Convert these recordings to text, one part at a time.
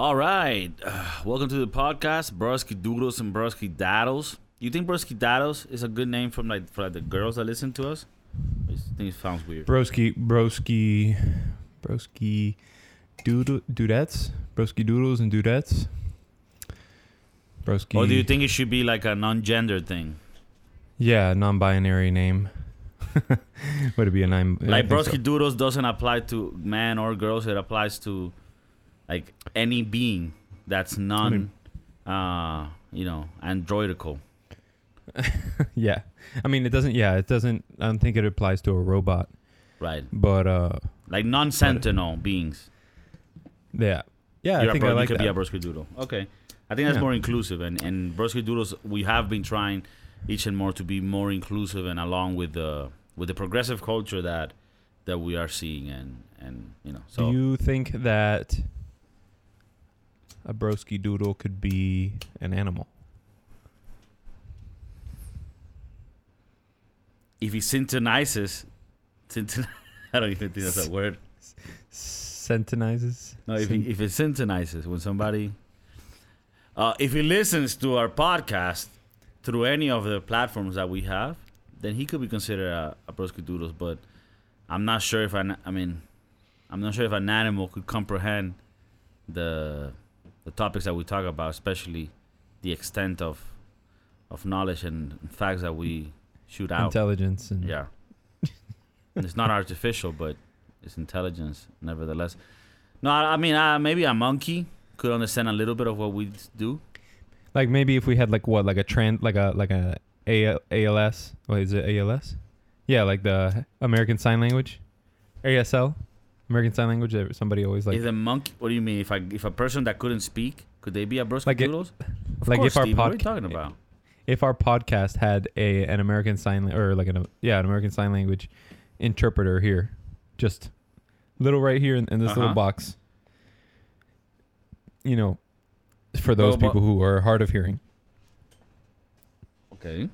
All right. Uh, welcome to the podcast, Broski Doodles and Broski Daddles. You think Broski Daddles is a good name from like for like the girls that listen to us? I think it sounds weird. Broski, broski, broski, doodle, dudettes, broski doodles and dudettes. Broski. Or do you think it should be like a non-gender thing? Yeah, non-binary name. Would it be a name? Like think so. Doodles doesn't apply to man or girls. It applies to like any being that's non, uh, you know, androidical. yeah, I mean it doesn't. Yeah, it doesn't. I don't think it applies to a robot, Right. but uh, Like non-sentinel beings. yeah, yeah. You're I think I like you could that. be a Broski Doodle. Okay. I think that's Yeah. more inclusive. And, and Broski Doodles, we have been trying each and more to be more inclusive and along with the with the progressive culture that that we are seeing and and you know so Do you think that a broski doodle could be an animal? if he syntonizes synton- I don't even think that's a word. Sentinizes? No, if he, if it syntonizes when somebody uh, if he listens to our podcast through any of the platforms that we have, then he could be considered a, a Broski Doodles. But I'm not sure if I, I mean, I'm not sure if an animal could comprehend the the topics that we talk about, especially the extent of of knowledge and facts that we shoot out. Intelligence and Yeah. And it's not artificial, but it's intelligence, nevertheless. No, I I mean, uh, maybe a monkey could understand a little bit of what we do. Like maybe if we had like what, like a trend, like a like a A- ALS. What is it? ALS? Yeah, like the American Sign Language, ASL, American Sign Language. that Somebody always like is a monkey? What do you mean? If I if a person that couldn't speak, could they be a Broski Like Doodles? Like course, if our Steve, what are you talking about? if our podcast had a an American Sign or like an yeah an American Sign Language interpreter here, just little right here in, in this Uh-huh. little box. You know, for those Well, people who are hard of hearing Okay.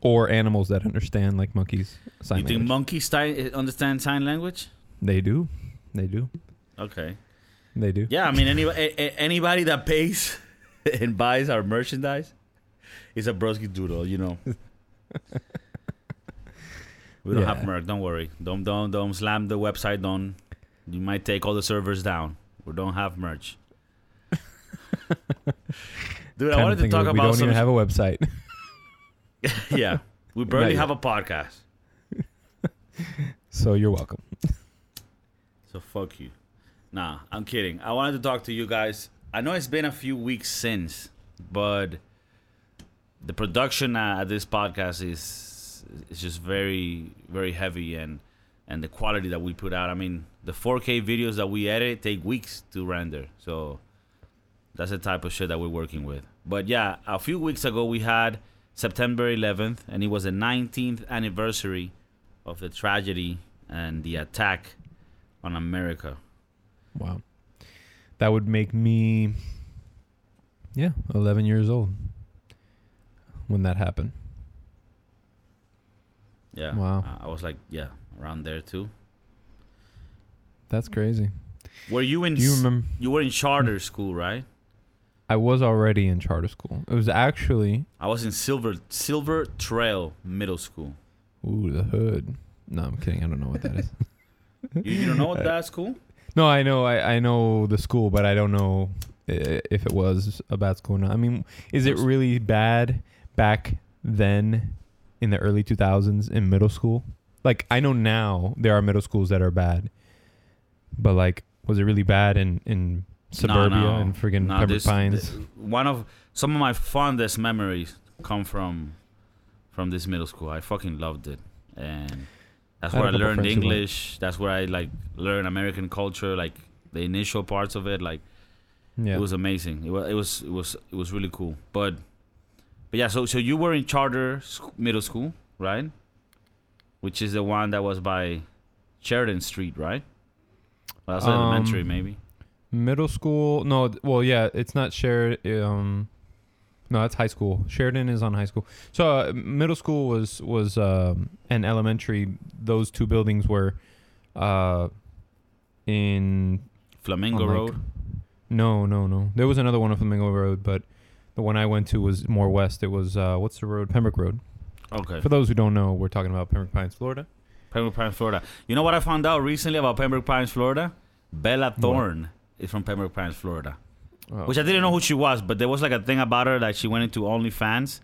or animals that understand like monkeys sign you think monkeys understand sign language? They do, they do, Okay. they do. Yeah, I mean, any, a, a- anybody that pays and buys our merchandise is a Broski Doodle, you know. we don't have merch. Don't worry. Don't don't don't slam the website. Don't. You might take all the servers down. We don't have merch. Dude, I wanted to talk of, we about don't some. even have a website. yeah, we barely have a podcast. so you're welcome. So fuck you. Nah, I'm kidding. I wanted to talk to you guys. I know it's been a few weeks since, but the production at this podcast is is just very very heavy and and the quality that we put out. I mean, the 4K videos that we edit take weeks to render. So that's the type of shit that we're working with. But yeah, a few weeks ago we had September 11th and it was the 19th anniversary of the tragedy and the attack on America. Wow, that would make me, yeah, 11 years old when that happened. Yeah. Wow. I- I was like, yeah, around there too. That's crazy. Were you in Do you remember? you were in charter school, right? I was already in charter school. It was actually I was in Silver Silver Trail Middle School. ooh the hood. No, I'm kidding. I don't know what that is. You, you don't know what uh, that school? No, I know. I, I know the school, but I don't know i- if it was a bad school or not. I mean, is it really bad back then in the early 2000s in middle school? Like I know now there are middle schools that are bad, but like was it really bad in in suburbia and friggin' Pembroke this- Pines? th- one of some of my fondest memories come from from this middle school. I fucking loved it, and that's I where I learned friends who went. English. That's where I like learned American culture, like the initial parts of it. Like yeah. it was amazing. It was it was it was it was really cool. But but yeah, so so you were in charter middle school, right? Which is the one that was by Sheridan Street, right? Well, that's Um, elementary, maybe. Middle school? No, well, yeah, it's not shared. Um, no, that's high school. Sheridan is on high school. So uh, middle school was was um, and elementary. Those two buildings were uh, in Flamingo like, Road. No, no, no. There was another one on Flamingo Road, but the one I went to was more west. It was uh, what's the road? Pembroke Road. Okay. For those who don't know, we're talking about Pembroke Pines, Florida. Pembroke Pines, Florida. You know what I found out recently about Pembroke Pines, Florida? Bella Thorne is from Pembroke Pines, Florida. Oh. Which I didn't know who she was, but there was like a thing about her that she went into OnlyFans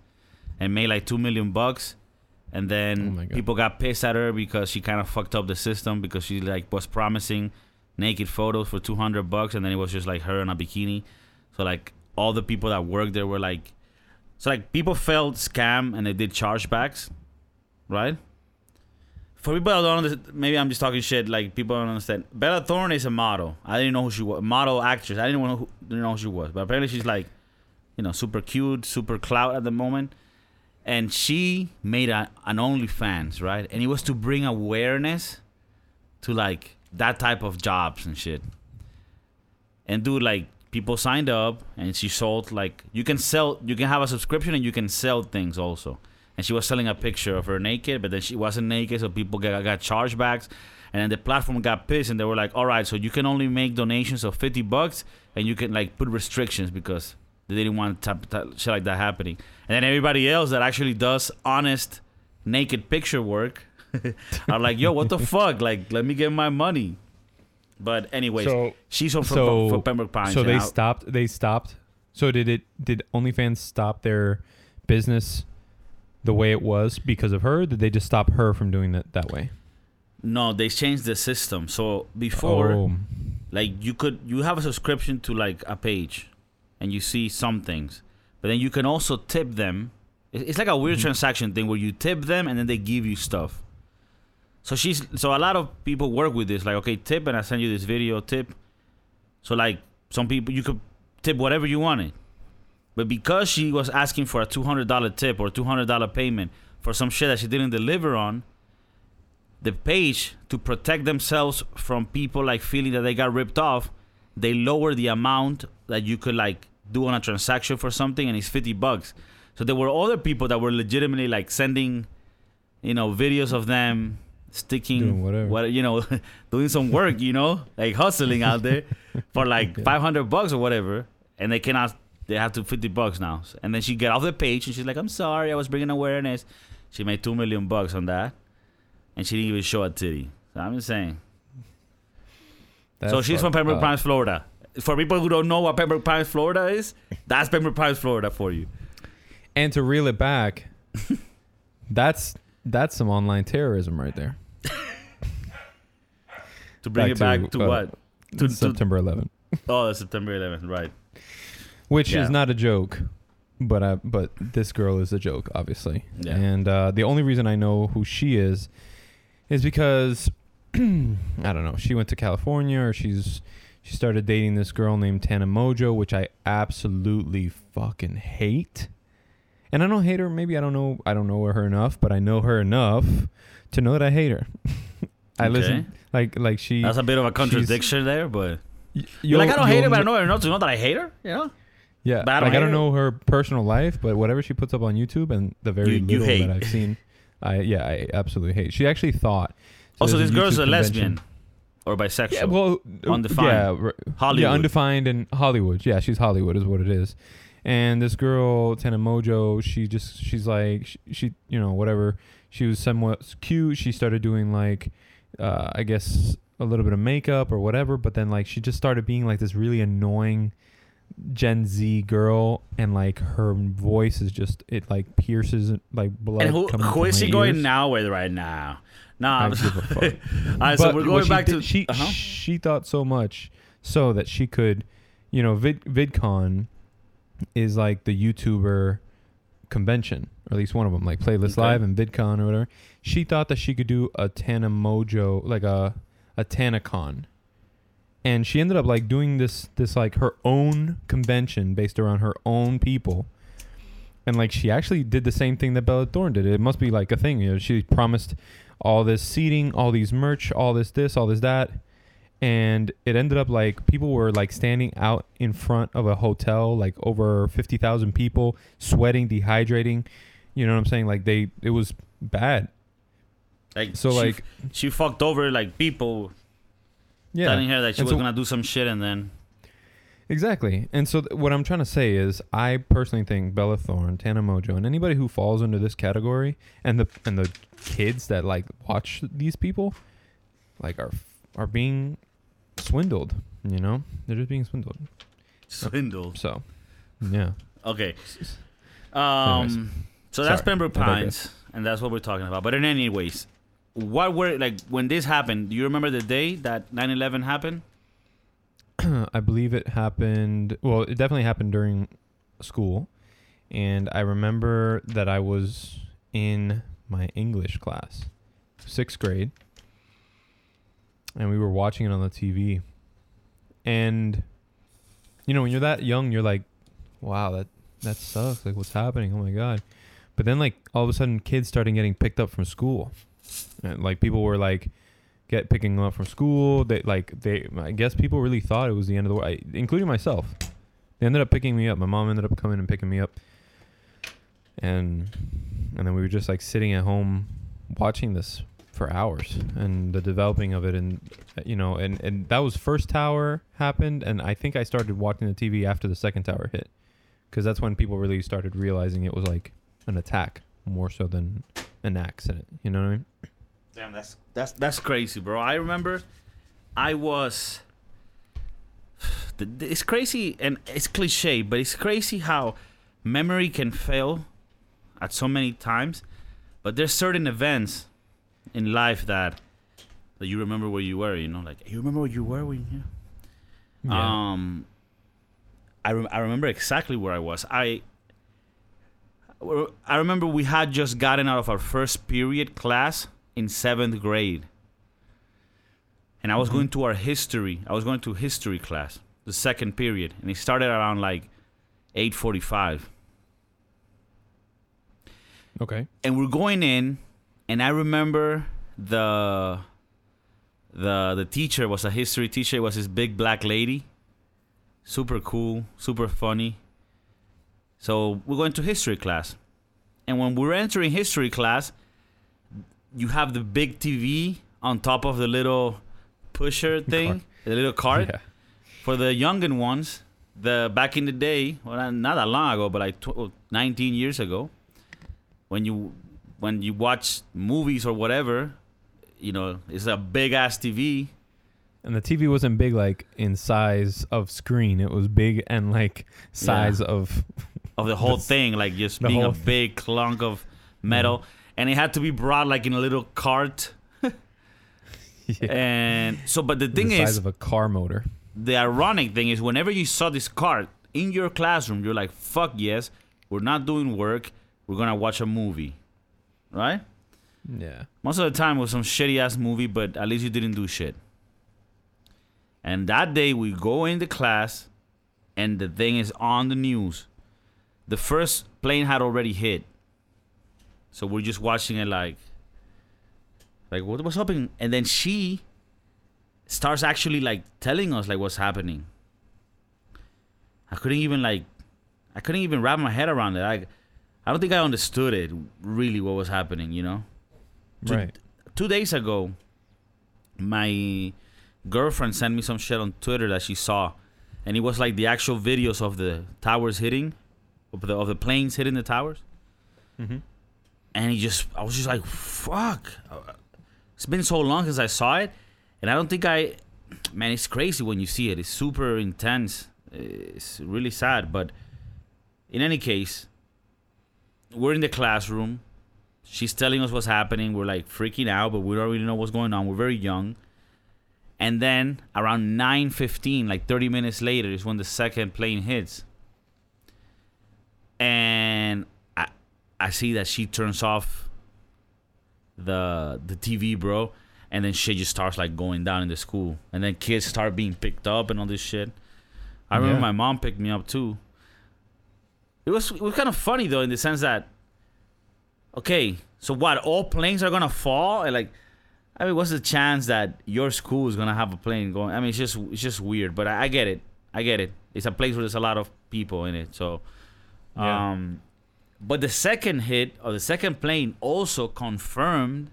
and made like two million bucks. And Oh then God. people got pissed at her because she kind of fucked up the system because she like was promising naked photos for 200 bucks and then it was just like her in a bikini. So like all the people that worked there were like so like people felt scam and they did chargebacks, right? For people that don't understand, maybe I'm just talking shit. Like people don't understand. Bella Thorne is a model. I didn't know who she was. Model actress. I didn't know who, didn't know who she was. But apparently she's like, you know, super cute, super clout at the moment. And she made a, an OnlyFans, right? And it was to bring awareness to like that type of jobs and shit. And dude, like people signed up, and she sold like you can sell, you can have a subscription, and you can sell things also and she was selling a picture of her naked, but then she wasn't naked, so people got, got chargebacks. And then the platform got pissed, and they were like, "All right, so you can only make donations of fifty bucks, and you can like put restrictions because they didn't want type, type, shit like that happening." And then everybody else that actually does honest naked picture work are like, "Yo, what the fuck? Like, let me get my money." But anyways, So- she's from, so- from, Pembroke Pines. So they stopped. They stopped. So did it? Did OnlyFans stop their business the way it was because of her? Did they just stop her from doing it that way? no, they changed the system. So before. oh, like you could you have a subscription to like a page and you see some things but then you can also tip them it's like a weird mm-hmm. transaction thing where you tip them and then they give you stuff so she's so a lot of people work with this like okay tip and i send you this video tip so like some people you could tip whatever you wanted but because she was asking for a $200 tip or $200 payment for some shit that she didn't deliver on the page to protect themselves from people like feeling that they got ripped off they lower the amount that you could like do on a transaction for something and it's 50 bucks so there were other people that were legitimately like sending you know videos of them sticking Doing whatever. what you know doing some work you know like hustling out there for like Yeah. 500 bucks or whatever and they cannot they have to 50 bucks now and then she get off the page and she's like i'm sorry i was bringing awareness she made 2 million bucks on that and she didn't even show a titty so i'm just saying so she's from Pembroke. Pines, Florida. For people who don't know what Pembroke Pines, Florida is, that's Pembroke Pines, Florida for you. And to reel it back, that's that's some online terrorism right there. To bring Back it back to, to, uh, what? To, to, September 11th, oh, September 11th, right? Which Yeah. is not a joke, but I, but this girl is a joke, obviously. Yeah. And uh, the only reason I know who she is is because I don't know. She went to California, or she's she started dating this girl named Tana Mongeau, which I absolutely fucking hate. And I don't hate her. Maybe I don't know. I don't know her enough, but I know her enough to know that I hate her. I Okay. listen like like she. That's a bit of a contradiction there, but you're like, I don't hate her, but I kn- know her enough to know that I hate her. You know? Yeah, But I don't like I don't know her personal life, but whatever she puts up on YouTube and the very You- you little hate. that I've seen, I yeah, I absolutely hate. She actually thought. also, there's this girl's a lesbian or bisexual. Yeah, well, Undefined. Yeah, r- Hollywood. Yeah, undefined in Hollywood. Yeah, she's Hollywood is what it is. And this girl, Tana Mongeau, she just she's like she, she you know whatever. She was somewhat cute. She started doing like, uh, I guess a little bit of makeup or whatever. But then like she just started being like this really annoying Gen Z girl, and like her voice is just it like pierces like blood. and who, who is she going now with right now? Nah, don't give a fuck. all right, so we're going back did- to she. uh-huh. She thought so much so that she could, you know, Vid VidCon is like the YouTuber convention, or at least one of them, like Playlist Okay. Live and VidCon or whatever. She thought that she could do a Tana Mongeau, like a a TanaCon, and she ended up like doing this this like her own convention based around her own people. And like she actually did the same thing that Bella Thorne did. It must be like a thing. You know, she promised all this seating, all these merch, all this this, all this that. And it ended up like people were like standing out in front of a hotel, like over 50,000 people, sweating, dehydrating. You know what I'm saying? Like they, it was bad. like So she, like, she fucked over like people yeah. telling her that she And was so- gonna do some shit and then Exactly. And so th- what I'm trying to say is I personally think Bella Thorne, Tana Mongeau, and anybody who falls under this category and the and the kids that like watch these people like are are being swindled, you know? They're just being swindled. Swindle. So, yeah. Okay. Anyways. Um. So that's Sorry, Pembroke Pines, and that's what we're talking about. But in any ways, what were like when this happened? Do you remember the day that 9/11 happened? I believe it happened. Well, it definitely happened during school, and I remember that I was in my English class, sixth grade, and we were watching it on the TV. And you know, when you're that young, you're like, "Wow, that that sucks. Like, what's happening? Oh my god!" But then, like, all of a sudden, kids started getting picked up from school, and like people were like get picking them up from school. They like they. I guess people really thought it was the end of the world, I, including myself. They ended up picking me up. My mom ended up coming and picking me up, and and then we were just like sitting at home watching this for hours and the developing of it and uh, you know and and that was first tower happened and I think I started watching the TV after the second tower hit because that's when people really started realizing it was like an attack more so than an accident you know what I mean Damn, that's that's that's crazy, bro. I remember, I was. It's crazy and it's cliche, but it's crazy how memory can fail at so many times. But there's certain events in life that that you remember where you were. You know, like you remember where you were when you. Yeah. Um, I, rem- I remember exactly where I was. I I remember we had just gotten out of our first period class in seventh grade, and I was Mhm. going to our history. I was going to history class, the second period, and it started around like eight forty-five. okay and we're going in and i remember the the the teacher was a history teacher it was this big black lady super cool super funny so we're going to history class. And when we're entering history class you have the big tv on top of the little pusher thing the little cart. Yeah. For the youngin ones, the back in the day, well, not- that long ago, but like tw- 19 years ago, when you when you watch movies or whatever, you know, it's a big ass TV. And the TV wasn't big like in size of screen. It was big and like size of of the whole thing, like just being a big clunk of metal, and it had to be brought like in a little cart. yeah, And so, but the thing the size is, of a car motor. the ironic thing is, whenever you saw this cart in your classroom, you're like, "Fuck yes, we're not doing work. We're gonna watch a movie." right? Yeah. Most of the time it was some shitty ass movie, but at least you didn't do shit. And that day we go into class and the thing is on the news. The first plane had already hit. So we're just watching it like like what was happening? And then she starts actually like telling us like what's happening. I couldn't even like I couldn't even wrap my head around it. I I don't think I understood it really what was happening, you know? Two- Right. two days ago, my girlfriend sent me some shit on Twitter that she saw, and it was like the actual videos of the towers hitting, of the of the planes hitting the towers, Mm-hmm. and he just I was just like, fuck, it's been so long since I saw it, and I don't think I, man, it's crazy when you see it. It's super intense. It's really sad, but in any case, we're in the classroom she's telling us what's happening. We're like freaking out, but we don't really know what's going on. We're very young. And then around 9:15, like 30 minutes later, is when the second plane hits. And I I see that she turns off the the TV, bro, and then shit just starts like going down in the school. And then kids start being picked up and all this shit. I remember Yeah. my mom picked me up too. It was it was kind of funny though in the sense that okay, so what? All planes are gonna fall? And like, I mean, what's the chance that your school is gonna have a plane going? I mean, it's just it's just weird, but I, I get it. I get it. It's a place where there's a lot of people in it, so. Yeah. Um, but the second hit of the second plane also confirmed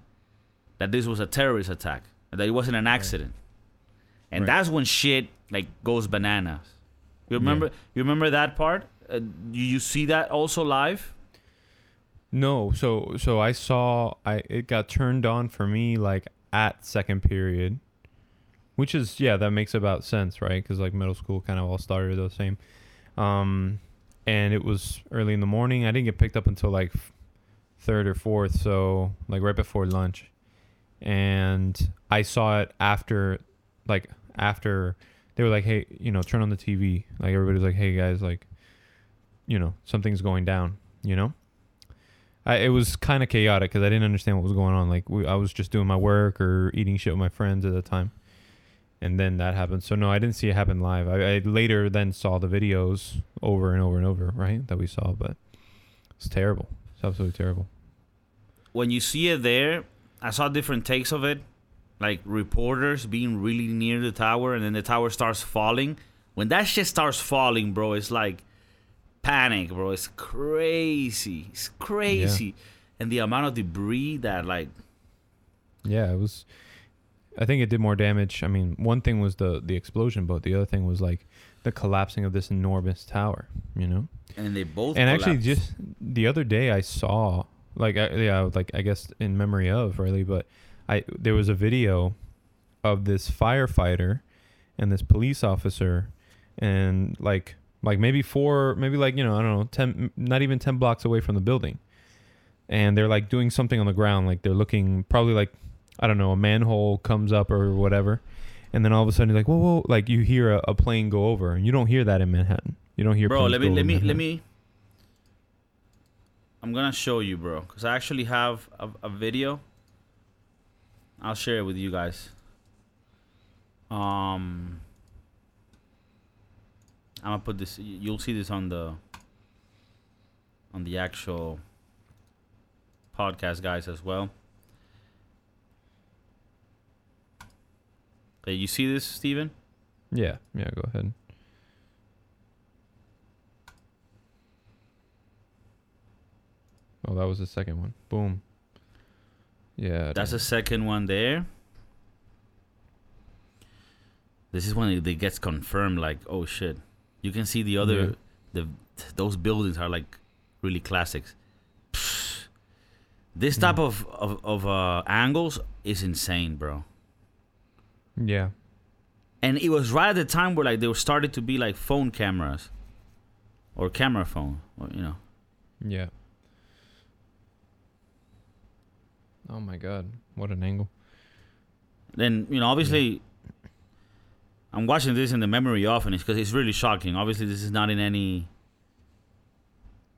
that this was a terrorist attack, and that it wasn't an accident, and Right. that's when shit like goes bananas, You remember? You remember that part? Uh, you, you see that also live? No, so so I saw I it got turned on for me like at second period, which is yeah that makes about sense right because like middle school kind of all started the same, um, and it was early in the morning. I didn't get picked up until like third or fourth, so like right before lunch, and I saw it after like after they were like hey you know turn on the TV like everybody's like hey guys like you know something's going down you know I, it was kind of chaotic because I didn't understand what was going on. Like we, I was just doing my work or eating shit with my friends at the time, and then that happened. So no, I didn't see it happen live. I, I later then saw the videos over and over and over, right? That we saw, but it's terrible. It's absolutely terrible. When you see it there, I saw different takes of it, like reporters being really near the tower, and then the tower starts falling. When that shit starts falling, bro, it's like panic, bro. It's crazy. It's crazy. And the amount of debris that like Yeah, it was. I think it did more damage. I mean, one thing was the the explosion, but the other thing was like the collapsing of this enormous tower. You know. and they both and actually just the other day i saw like I, yeah like i guess in memory of really but i there was a video of this firefighter and this police officer and like like maybe four maybe like you know i don't know 10 not even 10 blocks away from the building and they're like doing something on the ground like they're looking probably like i don't know a manhole comes up or whatever and then all of a sudden you're like whoa whoa like you hear a, a plane go over and you don't hear that in manhattan. You don't hear bro let me let me let me i'm gonna show you bro because i actually have a, a video. I'll share it with you guys. Um i'm gonna put this you'll see this on the on the actual podcast guys as well okay you see this steven Yeah, yeah, go ahead. Oh, that was the second one. Boom. Yeah. That's the second one there. This is when it, gets confirmed. Like, oh shit! You can see the other, Yeah. the those buildings are like really classics. Pfft. This type Mm. of of, of uh, angles is insane, bro. Yeah. And it was right at the time where like they were started to be like phone cameras, or camera phone, or you know. Yeah. Oh my god, what an angle. Then you know, obviously, I'm watching this in the memory of, and it's because it's really shocking. Obviously, this is not in any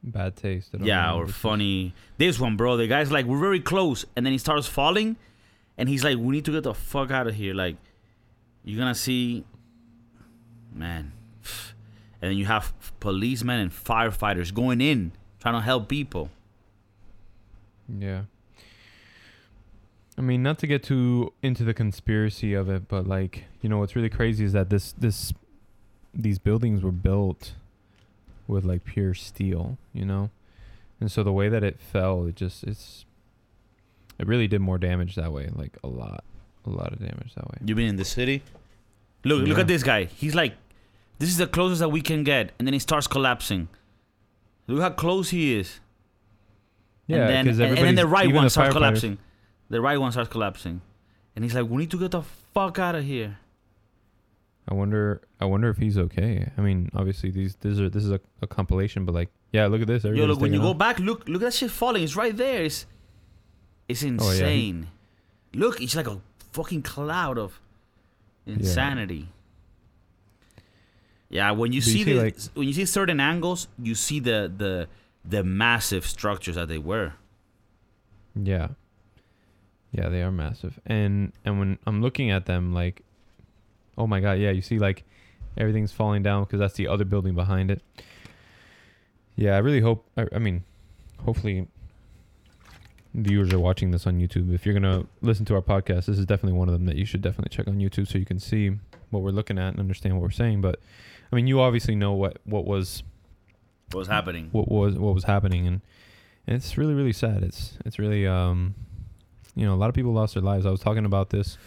Bad taste. Yeah or funny. This one, bro, the guy's like, we're very close, and then he starts falling, and he's like, we need to get the fuck out of here. Like, you're gonna see, man, and then you have policemen and firefighters going in trying to help people. Yeah. I mean, not to get too into the conspiracy of it, but like, you know, what's really crazy is that this this these buildings were built with like pure steel, you know? And so the way that it fell, it just it's it really did more damage that way, like a lot. A lot of damage that way. You been in the city? Look, look Yeah. at this guy. He's like, this is the closest that we can get, and then he starts collapsing. Look how close he is. Yeah, and then, because and, and then the right even one the starts firefighters- collapsing. The right one starts collapsing, and he's like, "We need to get the fuck out of here." I wonder I wonder if he's okay. I mean, obviously these these are this is a, a compilation, but like yeah, look at this. Yo, everybody's look when you taking go off. back, look, look at that shit falling. It's right there. It's, it's Oh, yeah, insane. Look, it's like a fucking cloud of insanity. Yeah, when you see, you see, the, like- when you see certain angles, you see the the the massive structures that they were. Yeah. Yeah, they are massive. And and when I'm looking at them like oh my god, yeah, you see like everything's falling down because that's the other building behind it. Yeah, I really hope I, I mean, hopefully viewers are watching this on YouTube. If you're going to listen to our podcast, this is definitely one of them that you should definitely check on YouTube so you can see what we're looking at and understand what we're saying, but I mean, you obviously know what what was What was happening? what was what was happening and, and it's really really sad it's it's really um you know a lot of people lost their lives i was talking about this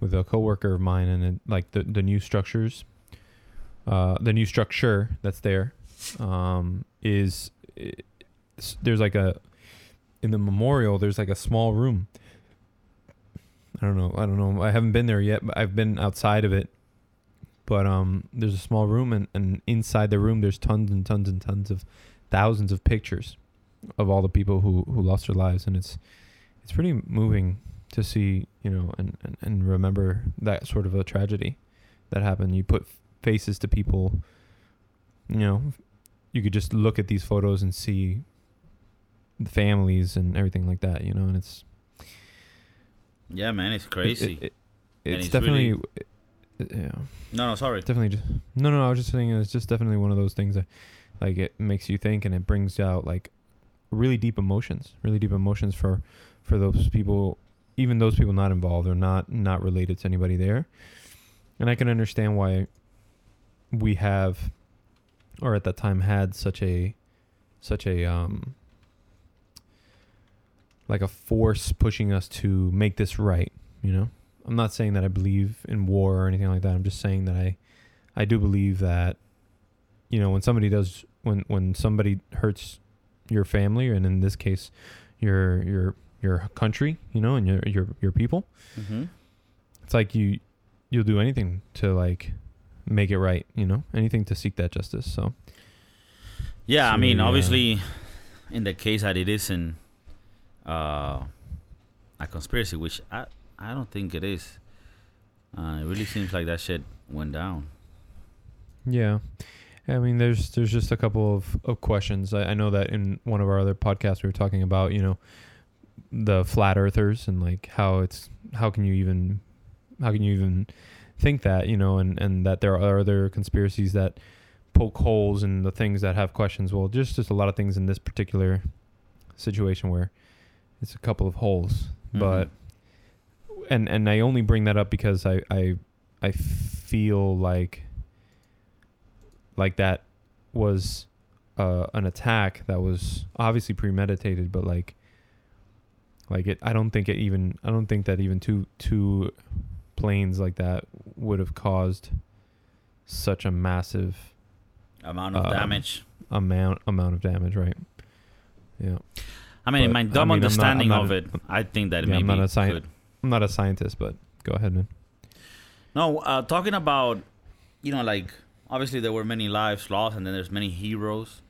with a coworker of mine and it, like the the new structures uh, the new structure that's there um, is it's- there's like a in the memorial there's like a small room. I don't know. I don't know. I haven't been there yet, but I've been outside of it. But um, there's a small room, and, and inside the room there's tons and tons and tons of thousands of pictures of all the people who, who lost their lives, and it's it's pretty moving to see, you know, and, and, and remember that sort of a tragedy that happened. You put faces to people, you know, you could just look at these photos and see families and everything like that, you know, and it's Yeah, man, it's crazy. it- it- And it's it's definitely, really- it- yeah, no, no, sorry. definitely just no, no, no. I was just saying it's just definitely one of those things that, like, it makes you think and it brings out like really deep emotions, really deep emotions for for those people, even those people not involved or not not related to anybody there. And I can understand why we have, or at that time had such a, such a um. Like a force pushing us to make this right, you know. I'm not saying that I believe in war or anything like that. I'm just saying that I, I do believe that, you know, when somebody does when when somebody hurts your family and in this case, your your your country, you know, and your your your people, Mm-hmm. it's like you you'll do anything to like make it right, you know, anything to seek that justice. So Yeah, I mean, yeah. obviously, in the case that it isn't uh, a conspiracy, which I I don't think it is. Uh, it really seems like that shit went down. Yeah. I mean, there's there's just a couple of, of questions. I, I know that in one of our other podcasts we were talking about, you know, the flat earthers and like how it's how can you even how can you even think that, you know, and, and that there are other conspiracies that poke holes in the things that have questions. Well, just just a lot of things in this particular situation where it's a couple of holes. But and and I only bring that up because I I I feel like like that was uh, an attack that was obviously premeditated, but like like it I don't think it even I don't think that even two two planes like that would have caused such a massive amount of um, damage. amount amount of damage, right? Yeah. I mean, in but, my I dumb mean, I'm not- understanding not of a- it, I think that Yeah, maybe I'm not a sci-. I'm not a scientist, but go ahead, man. No, uh, talking about, you know, like obviously there were many lives lost, and then there's many heroes,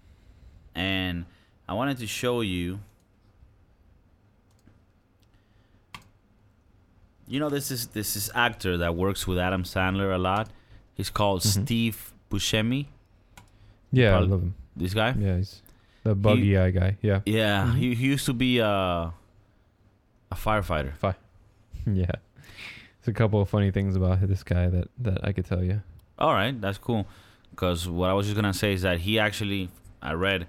and I wanted to show you. You know, this is this is actor that works with Adam Sandler a lot. He's called Mhm. Steve Buscemi. Yeah, I love him. This guy. Yeah, he's the buggy eye guy. Yeah. Yeah, he, he used to be uh, a firefighter. Fire. Yeah. There's a couple of funny things about this guy that, that I could tell you. All right, that's cool. Because what I was just gonna say is that he actually, I read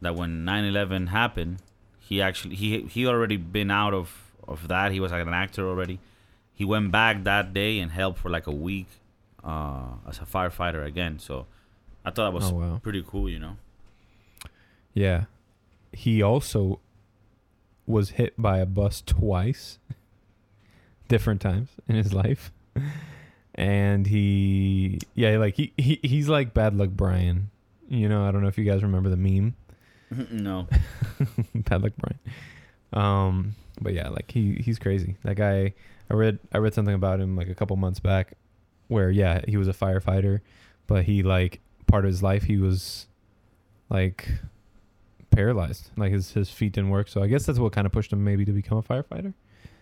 that when 9/11 happened, he actually he he already been out of of that. He was like an actor already. He went back that day and helped for like a week uh, as a firefighter again. So I thought that was Oh wow. pretty cool, you know. Yeah. He also was hit by a bus twice. Different times in his life. And he yeah, like he, he he's like bad luck Brian. You know, I don't know if you guys remember the meme. no, bad luck Brian. Um but yeah, like he he's crazy. That guy I read I read something about him like a couple months back where yeah, he was a firefighter, but he like part of his life he was like paralyzed. Like his his feet didn't work. So I guess that's what kind of pushed him maybe to become a firefighter.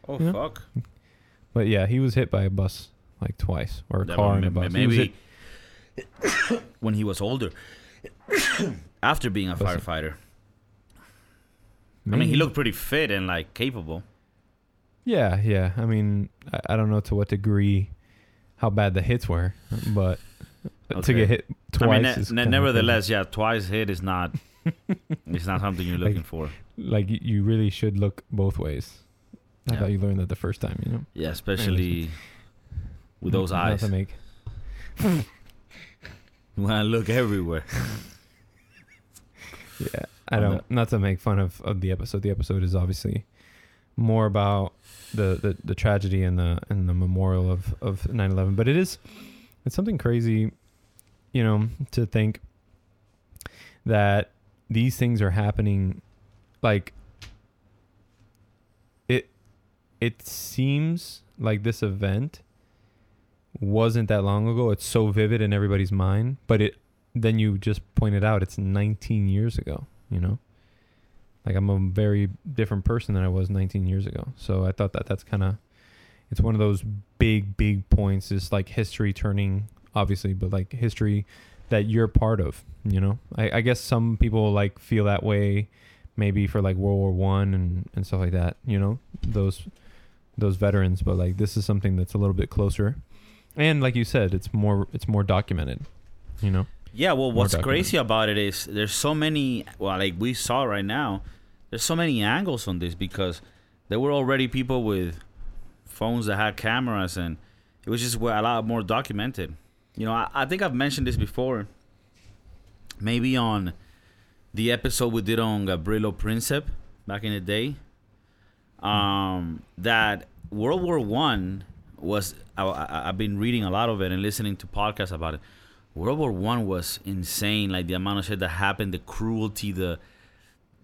oh Yeah. fuck. But yeah, he was hit by a bus like twice or a Yeah, car and a bus. He Maybe hit- when he was older, after being a you. firefighter. I mean, he looked pretty fit and like capable. Yeah, yeah. I mean, I, I don't know to what degree how bad the hits were, but to get hit twice I mean, ne- ne- nevertheless, yeah, twice hit is not. It's not something you're Like, looking for. like you- really should look both ways. I Yeah. thought you learned that the first time, you know. Yeah, especially with those Not eyes. to make You want to look everywhere. Yeah, I don't. Not to make fun of, of the episode. The episode is obviously more about the, the, the tragedy and the and the memorial of of 9/11. But it is it's something crazy. you know, to think that these things are happening like it it seems like this event wasn't that long ago. It's so vivid in everybody's mind, but it then you just pointed out it's 19 years ago, you know? Like I'm a very different person than I was 19 years ago. So I thought that that's kind of it's one of those big big points is like history turning obviously, but like history that you're part of, you know? I, I guess some people like feel that way maybe for like World War 1 and and stuff like that, you know? Those those veterans, but like this is something that's a little bit closer. And like you said, it's more it's more documented, you know? Yeah, well, what's crazy about it is there's so many. Well, like we saw right now, there's so many angles on this because there were already people with phones that had cameras, and it was just a lot more documented. You know, I, I think I've mentioned this before. Maybe on the episode we did on Gavrilo Princip back in the day. Um, that World War One was. I, I've been reading a lot of it and listening to podcasts about it. World War One was insane. Like the amount of shit that happened, the cruelty, the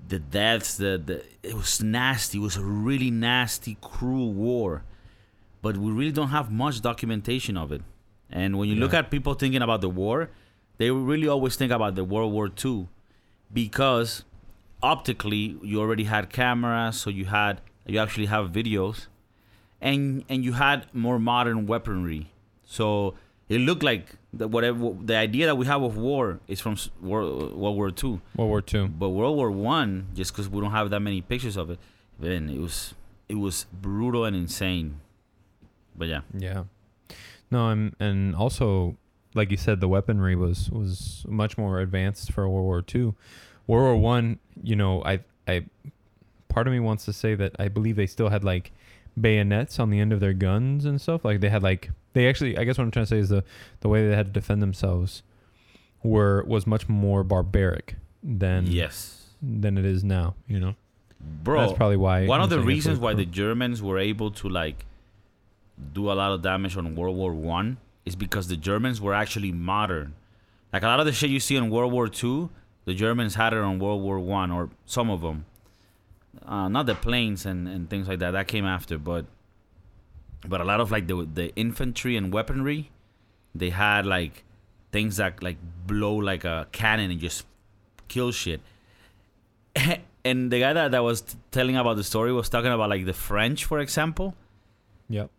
the deaths, the, the it was nasty. It was a really nasty, cruel war. But we really don't have much documentation of it. And when you look at people thinking about the war, they really always think about the World War II because optically you already had cameras, so you had you actually have videos, and and you had more modern weaponry. So it looked like the whatever the idea that we have of war is from World, World War II. World War II. But World War One, just because we don't have that many pictures of it, then it was it was brutal and insane. But yeah, Yeah. No, I'm and also like you said, the weaponry was was much more advanced for World War Two. World War One, you know, I I part of me wants to say that I believe they still had like bayonets on the end of their guns and stuff. Like they had like they actually I guess what I'm trying to say is the the way they had to defend themselves were was much more barbaric than yes, than it is now, you know. bro. That's probably why one I'm of the reasons why the Germans were able to like do a lot of damage on World War One is because the Germans were actually modern. Like a lot of the shit you see in World War Two, the Germans had it on World War One, or some of them. Uh, not the planes and, and things like that. That came after, but but a lot of like the the infantry and weaponry, they had like things that like blow like a cannon and just kill shit. and the guy that, that was t- telling about the story was talking about like the French, for example. Yep.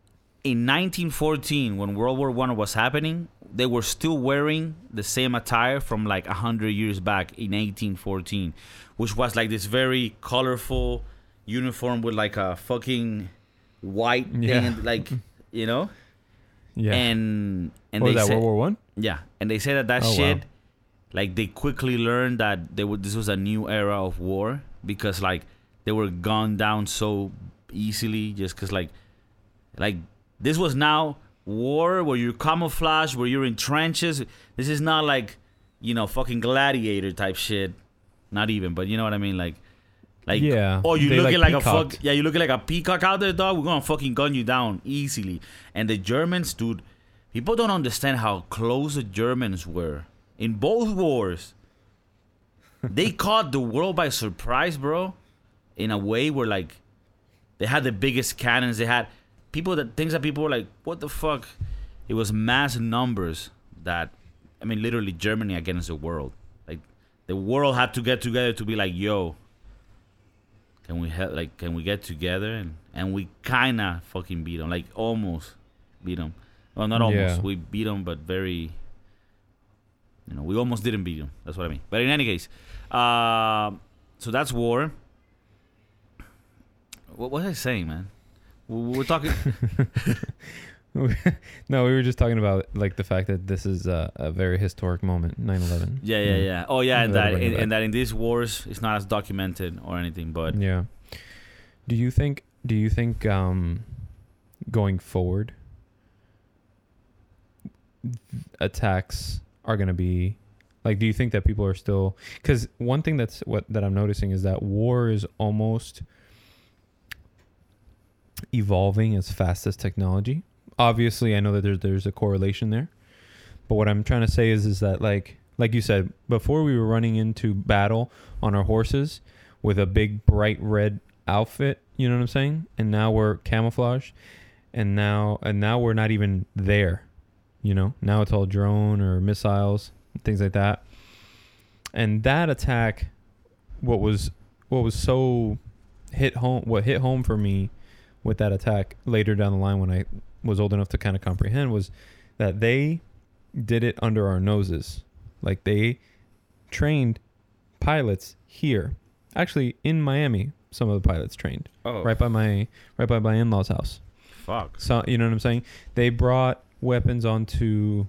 In 1914, when World War One was happening, they were still wearing the same attire from like hundred years back in 1814, which was like this very colorful uniform with like a fucking white thing, Yeah. and, like you know. Yeah. And and what they was that said, World War One? yeah, and they say that that Oh, wow. shit, like they quickly learned that they would this was a new era of war because like they were gunned down so easily just because like like this was now war where you're camouflage where you're in trenches. This is not like you know fucking gladiator type shit. Not even, but you know what I mean, like. Like, Yeah, oh, you looking like, like, a fuck, yeah, you looking like a peacock out there, dog. We're gonna fucking gun you down easily. And the Germans, dude, people don't understand how close the Germans were in both wars. they caught the world by surprise, bro. In a way where like they had the biggest cannons. They had people that things that people were like, what the fuck? It was mass numbers that I mean literally Germany against the world. Like the world had to get together to be like, yo, can we help like can we get together? And and we kind of fucking beat them like almost beat them well not almost. Yeah. we beat them but very you know we almost didn't beat them that's what i mean. But in any case uh, so that's war. What, was i saying man we're talking no, we were just talking about like the fact that this is a, a very historic moment, 9/11. yeah yeah yeah oh yeah and that it and, that in these wars it's not as documented or anything but Yeah. Do you think do you think um going forward attacks are going to be like do you think that people are still cuz one thing that's what that I'm noticing is that war is almost evolving as fast as technology. Obviously, I know that there's there's a correlation there. But what I'm trying to say is is that like like you said before we were running into battle on our horses with a big bright red outfit, you know what I'm saying? And now we're camouflage and now and now we're not even there. You know? Now it's all drone or missiles, things like that. And that attack what was what was so hit home what hit home for me with that attack later down the line when I was old enough to kind of comprehend was that they did it under our noses. Like they trained pilots here. Actually in Miami, some of the pilots trained. Oh, Right by my right by my in-laws house. fuck. So you know what I'm saying? They brought weapons onto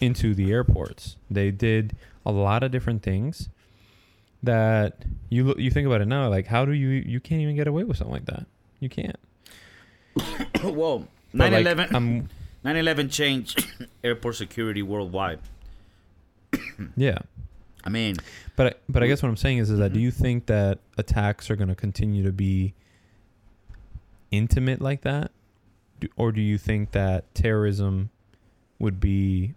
into the airports. They did a lot of different things that you look, you think about it now like how do you you can't even get away with something like that. You can't. Whoa. But, 9 like, 11 I'm 9 11 changed airport security worldwide. yeah. I mean, But I- but I guess what I'm saying is is that do Mhm. you think that attacks are going to continue to be intimate like that, do, or do you think that terrorism would be?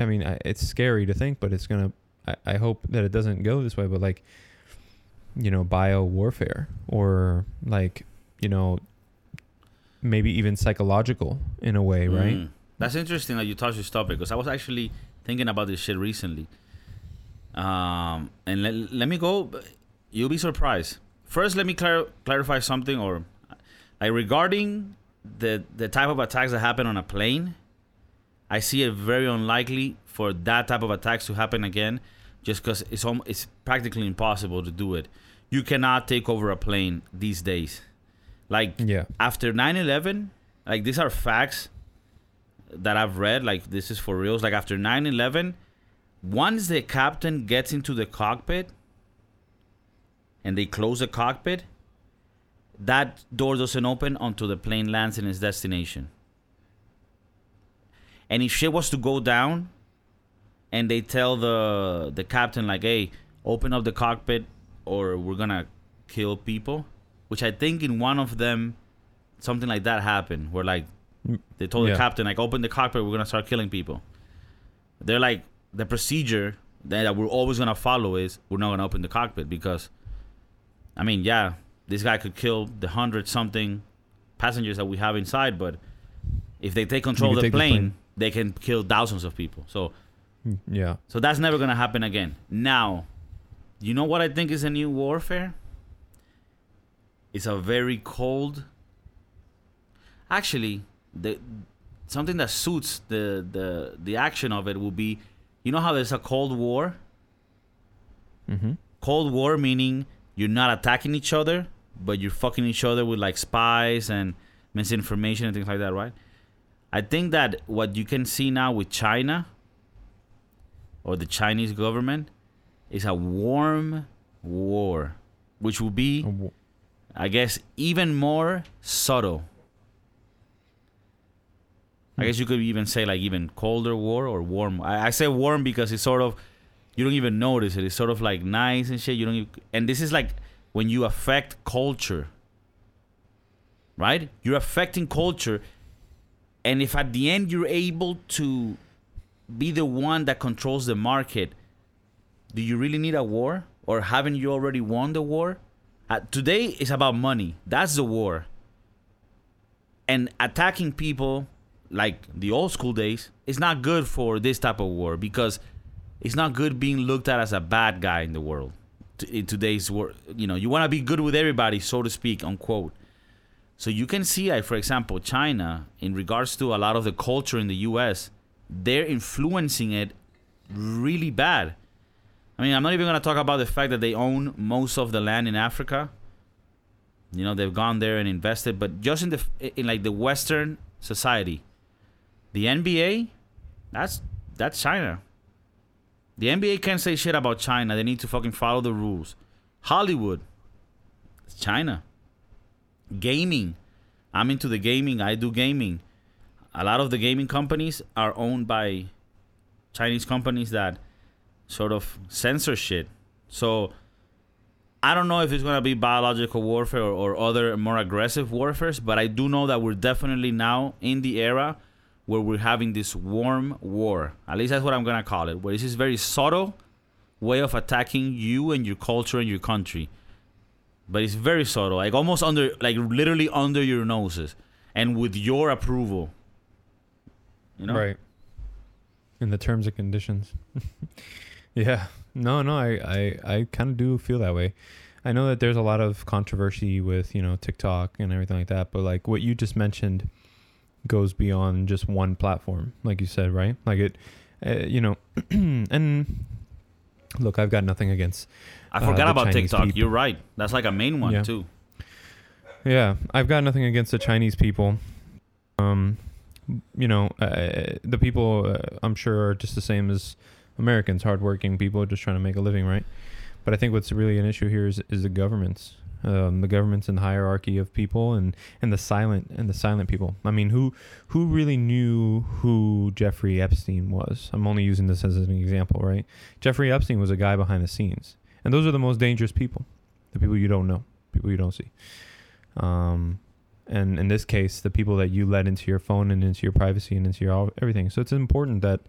I mean, I, it's scary to think, but it's gonna. I, I hope that it doesn't go this way, but like, you know, bio warfare or like, you know, maybe even psychological in a way, right? mm, that's interesting that you touched this topic because I was actually thinking about this shit recently. Um, and let, let me go. You'll be surprised. First, let me clar- clarify something, or like regarding the the type of attacks that happen on a plane. I see it very unlikely for that type of attacks to happen again, just because it's almost, it's practically impossible to do it. You cannot take over a plane these days. Like Yeah. after 9-11 like these are facts that i've read like this is for reals like after 9-11 once the captain gets into the cockpit and they close the cockpit that door doesn't open until the plane lands in its destination and if shit was to go down and they tell the the captain like hey open up the cockpit or we're gonna kill people which i think in one of them something like that happened where like Mm, they told yeah. the captain like open the cockpit we're gonna start killing people they're like the procedure that we're always gonna follow is we're not gonna open the cockpit because i mean yeah this guy could kill the hundred something passengers that we have inside but if they take control of the take the plane, plane. they can kill thousands of people so Mm, Yeah. so that's never gonna happen again. Now, you know what I think is a new warfare? It's a very cold. Actually, the something that suits the the the action of it will be, you know how there's a cold war. Mm-hmm. Cold war meaning you're not attacking each other, but you're fucking each other with like spies and misinformation and things like that, right? I think that what you can see now with China or the Chinese government is a warm war, which will be, I guess, even more subtle. I guess you could even say like even colder war or warm. I, I say warm because it's sort of you don't even notice it. It's sort of like nice and shit. You don't. Even, and this is like when you affect culture, right? You're affecting culture, and if at the end you're able to be the one that controls the market, do you really need a war, or haven't you already won the war? Uh, today is about money. That's the war. And attacking people like the old school days is not good for this type of war because it's not good being looked at as a bad guy in the world. In today's world, you know, you want to be good with everybody, so to speak, unquote. So you can see, like, for example, China, in regards to a lot of the culture in the U.S., they're influencing it really bad. I mean, I'm not even going to talk about the fact that they own most of the land in Africa. You know, they've gone there and invested, but just in the in like the Western society, the NBA, that's that's China. The NBA can't say shit about China. They need to fucking follow the rules. Hollywood, it's China. Gaming, I'm into the gaming. I do gaming. A lot of the gaming companies are owned by Chinese companies that sort of censor shit. So I don't know if it's gonna be biological warfare or, or other more aggressive warfares, but I do know that we're definitely now in the era where we're having this warm war. At least that's what I'm gonna call it. Where this is very subtle way of attacking you and your culture and your country, but it's very subtle, like almost under, like literally under your noses, and with your approval. You know, Right. In the terms and conditions. yeah. No, no, I, I, I kind of do feel that way. I know that there's a lot of controversy with, you know, TikTok and everything like that, but like what you just mentioned goes beyond just one platform, like you said, right? Like it, uh, you know, and look, I've got nothing against I Uh, forgot the about Chinese TikTok. people. You're right. That's like a main one Yeah. too. Yeah, I've got nothing against the Chinese people. Um, you know, uh, the people uh, I'm sure are just the same as Americans, hardworking people just trying to make a living, right? But I think what's really an issue here is is the governments, um, the governments and the hierarchy of people, and and the silent and the silent people. I mean, who who really knew who Jeffrey Epstein was? I'm only using this as an example, right? Jeffrey Epstein was a guy behind the scenes, and those are the most dangerous people, the people you don't know, people you don't see. Um, and in this case, the people that you let into your phone and into your privacy and into your all, everything. So it's important that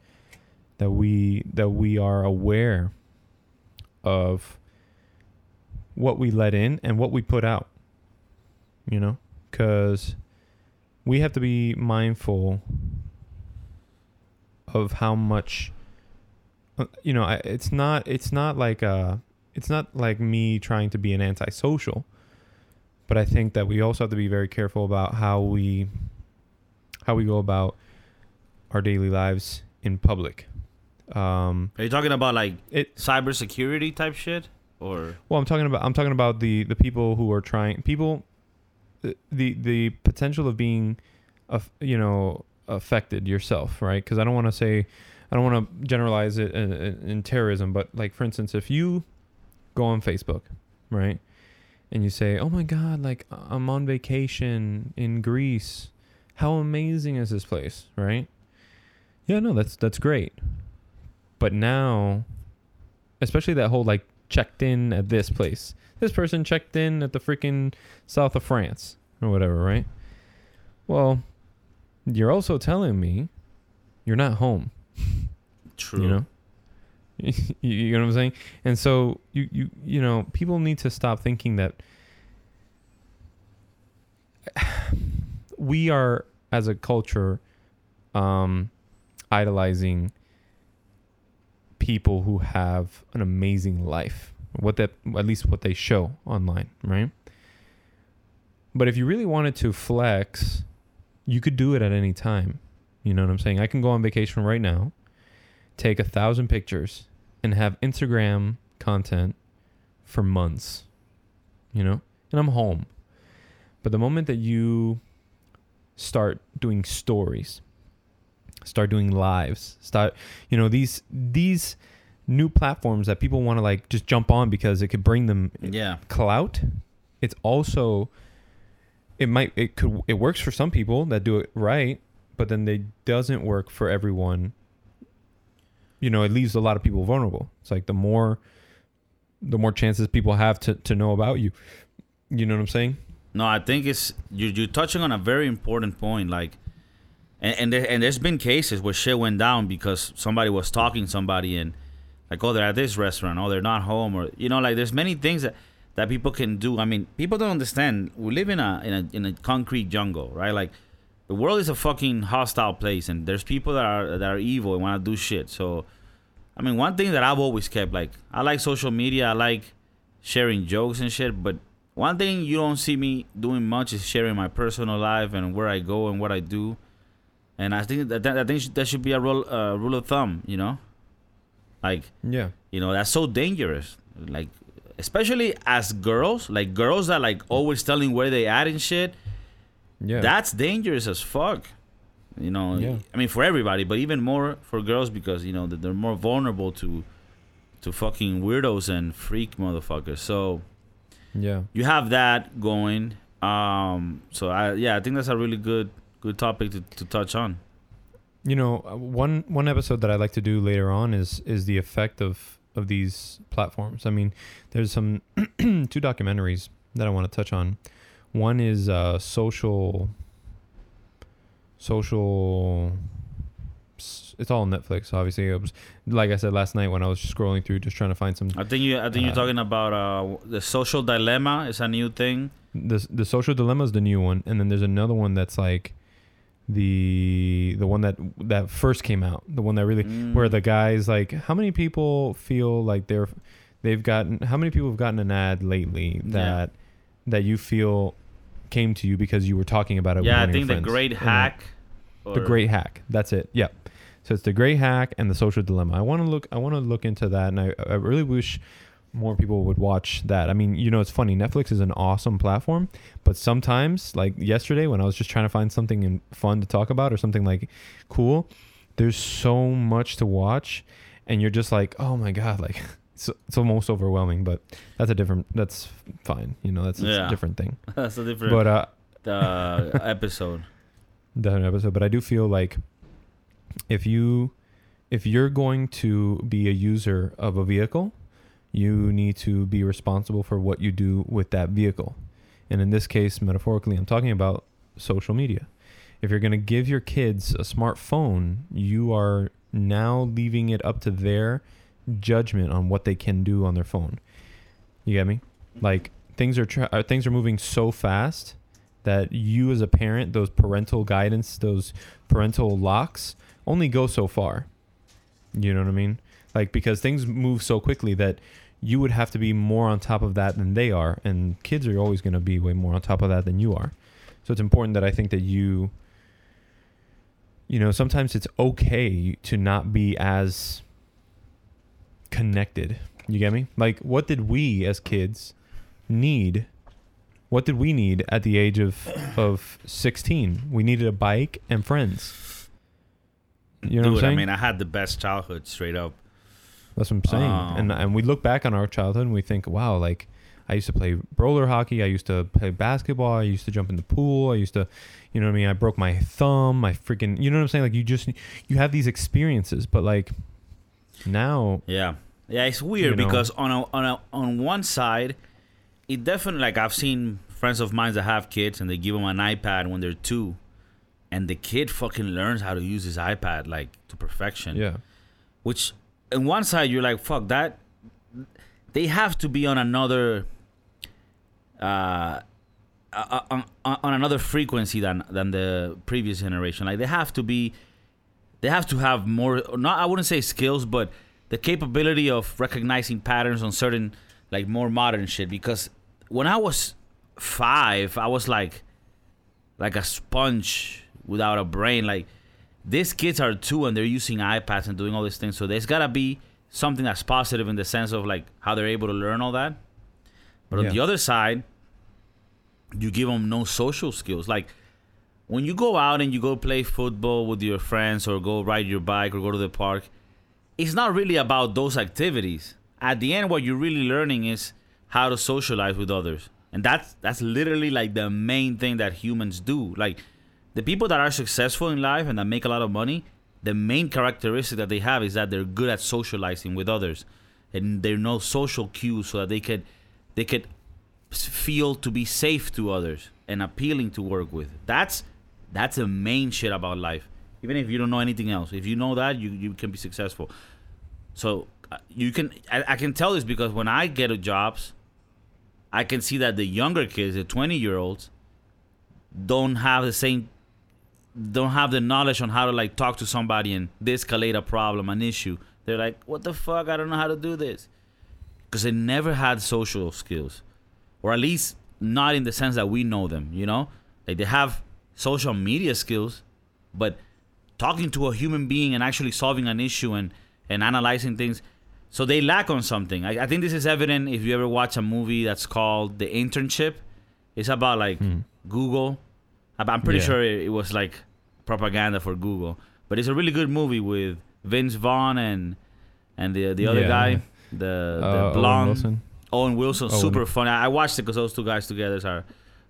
that we that we are aware of what we let in and what we put out. You know, because we have to be mindful of how much. uh, You know, I- it's not. It's not like uh It's not like me trying to be an antisocial but I think that we also have to be very careful about how we how we go about our daily lives in public. Um, Are you talking about like it cybersecurity type shit, or well, I'm talking about I'm talking about the the people who are trying people the the, the potential of being, of you know, affected yourself, right? Because I don't want to say I don't want to generalize it in, in, in terrorism, but like for instance, if you go on Facebook, right, and you say, "Oh my God, like I'm on vacation in Greece. How amazing is this place?" Right? Yeah, no, that's that's great. But now, especially that whole like checked in at this place. This person checked in at the freaking south of France or whatever, right? Well, you're also telling me you're not home. true? You know, you, you know what I'm saying? And so you you you know people need to stop thinking that we are as a culture um, idolizing people who have an amazing life. What that at least what they show online, right? But if you really wanted to flex, you could do it at any time. You know what I'm saying? I can go on vacation right now take a thousand pictures and have Instagram content for months, you know, and I'm home. But the moment that you start doing stories, start doing lives, start, you know, these these new platforms that people want to like just jump on because it could bring them Yeah, clout. It's also it might it could it works for some people that do it right but then they doesn't work for everyone. You know it leaves a lot of people vulnerable. It's like the more the more chances people have to to know about you. You know what i'm saying? No, I think it's you. You're touching on a very important point. Like, and and, there, and there's been cases where shit went down because somebody was talking somebody and like, oh, they're at this restaurant, oh, they're not home, or you know, like there's many things that that people can do. I mean, people don't understand. We live in a in a in a concrete jungle, right? Like, the world is a fucking hostile place, and there's people that are that are evil and want to do shit. So, I mean, one thing that I've always kept, like, I like social media. I like sharing jokes and shit, but one thing you don't see me doing much is sharing my personal life and where I go and what I do. And I think that that, I think that should be a rule uh, rule of thumb, you know. Like yeah you know that's so dangerous. Like especially as girls, like girls that like always telling where they at and shit. yeah That's dangerous as fuck. You know, Yeah. I mean for everybody, but even more for girls because you know that they're more vulnerable to to fucking weirdos and freak motherfuckers. So yeah you have that going. Um, so I yeah, I think that's a really good good topic to, to touch on. you know uh, one one episode that i'd like to do later on is is the effect of of these platforms i mean there's some two documentaries that i want to touch on one is uh social social. It's all on Netflix, obviously. It was like I said last night when I was scrolling through, just trying to find some. I think you. I think Uh, you're talking about uh, the social dilemma. Is a new thing. the the social dilemma is the new one, and then there's another one that's like the the one that that first came out, the one that really where Mm. the guys like how many people feel like they're they've gotten how many people have gotten an ad lately Yeah. that that you feel came to you because you were talking about it with Yeah, I think the great hack. the great hack that's it yep so it's the great hack and the social dilemma i want to look i want to look into that and I, I really wish more people would watch that i mean you know it's funny netflix is an awesome platform but sometimes like yesterday when i was just trying to find something in- fun to talk about or something like cool there's so much to watch and you're just like oh my god like it's, it's almost overwhelming but that's a different that's fine you know that's a Yeah. different thing That's a different but uh uh, episode. different episode, but I do feel like if you if you're going to be a user of a vehicle, you need to be responsible for what you do with that vehicle. And in this case, metaphorically, I'm talking about social media. If you're going to give your kids a smartphone, you are now leaving it up to their judgment on what they can do on their phone. You get me? Like things are tra- uh, things are moving so fast that you as a parent, those parental guidance, those parental locks only go so far. You know what I mean? Like because things move so quickly that you would have to be more on top of that than they are and kids are always going to be way more on top of that than you are. So it's important that I think that you you know, sometimes it's okay to not be as connected. You get me? Like what did we as kids need what did we need at the age of of 16? We needed a bike and friends. You know Dude, what I'm saying? I mean, I had the best childhood, straight up. That's what I'm saying. Um, and and we look back on our childhood and we think, wow, like I used to play roller hockey, I used to play basketball, I used to jump in the pool, I used to, you know what I mean? I broke my thumb, my freaking, you know what I'm saying? Like you just you have these experiences, but like now, Yeah, yeah, it's weird You know. because on a, on a, on one side, it definitely like I've seen friends of mine that have kids and they give them an iPad when they're two, and the kid fucking learns how to use his iPad like to perfection. yeah, Which, on one side, you're like, fuck that. They have to be on another, uh, uh, on, on another frequency than than the previous generation. Like they have to be, they have to have more. Not I wouldn't say skills, but the capability of recognizing patterns on certain like more modern shit. Because when I was five, I was like, like a sponge without a brain. Like these kids are two and they're using iPads and doing all these things. So there's gotta be something that's positive in the sense of like how they're able to learn all that. But on the other side, you give them no social skills. Like when you go out and you go play football with your friends or go ride your bike or go to the park, it's not really about those activities. At the end, what you're really learning is how to socialize with others, and that's that's literally like the main thing that humans do. Like the people that are successful in life and that make a lot of money, the main characteristic that they have is that they're good at socializing with others, and they know social cues so that they could they could feel to be safe to others and appealing to work with. That's that's the main shit about life. Even if you don't know anything else, if you know that, you you can be successful. So uh, you can I, I can tell this because when I get a jobs, I can see that the younger kids, the twenty year olds, don't have the same don't have the knowledge on how to like talk to somebody and de-escalate a problem, an issue. They're like, "What the fuck? I don't know how to do this," because they never had social skills, or at least not in the sense that we know them. You know, like they have social media skills, but talking to a human being and actually solving an issue and and analyzing things. So they lack on something. I, I think this is evident if you ever watch a movie that's called The Internship. It's about like hmm. Google. I'm pretty Yeah. sure it, it was like propaganda for Google, but it's a really good movie with Vince Vaughn and and the the other Yeah. guy, the the uh, Owen blonde Wilson. Owen Wilson, Owen. super funny. I I watched it because those two guys together are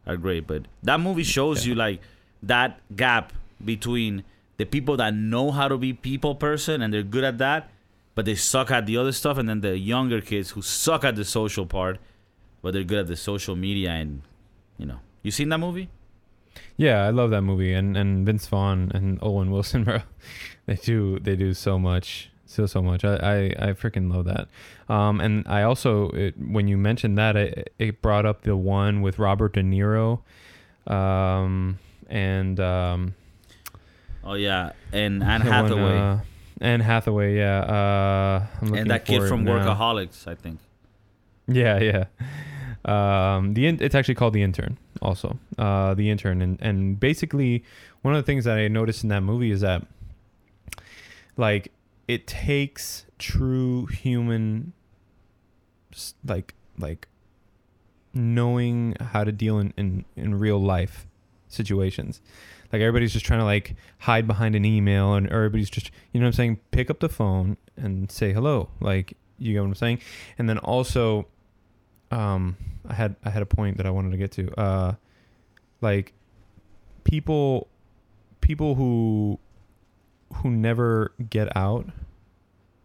are great. But that movie shows Yeah. you like that gap between the people that know how to be people person and they're good at that, but they suck at the other stuff, and then the younger kids who suck at the social part, but they're good at the social media and you know. You seen that movie? Yeah, I love that movie, and and Vince Vaughn and Owen Wilson, bro. They do they do so much, so so much. I I, I freaking love that. Um, and I also it, when you mentioned that, it, it brought up the one with Robert De Niro, um, and um, Oh yeah, and Anne the one, Hathaway uh, Anne Hathaway, yeah. Uh, and that kid from now. Workaholics, I think. Yeah, yeah. Um, the in- it's actually called the intern. Also, uh, the intern, and and basically one of the things that I noticed in that movie is that, like, it takes true human, like like, knowing how to deal in in, in real life situations. Like everybody's just trying to like hide behind an email, and everybody's just you know what I'm saying. Pick up the phone and say hello. Like you get what I'm saying, and then also um i had i had a point that i wanted to get to uh like people people who who never get out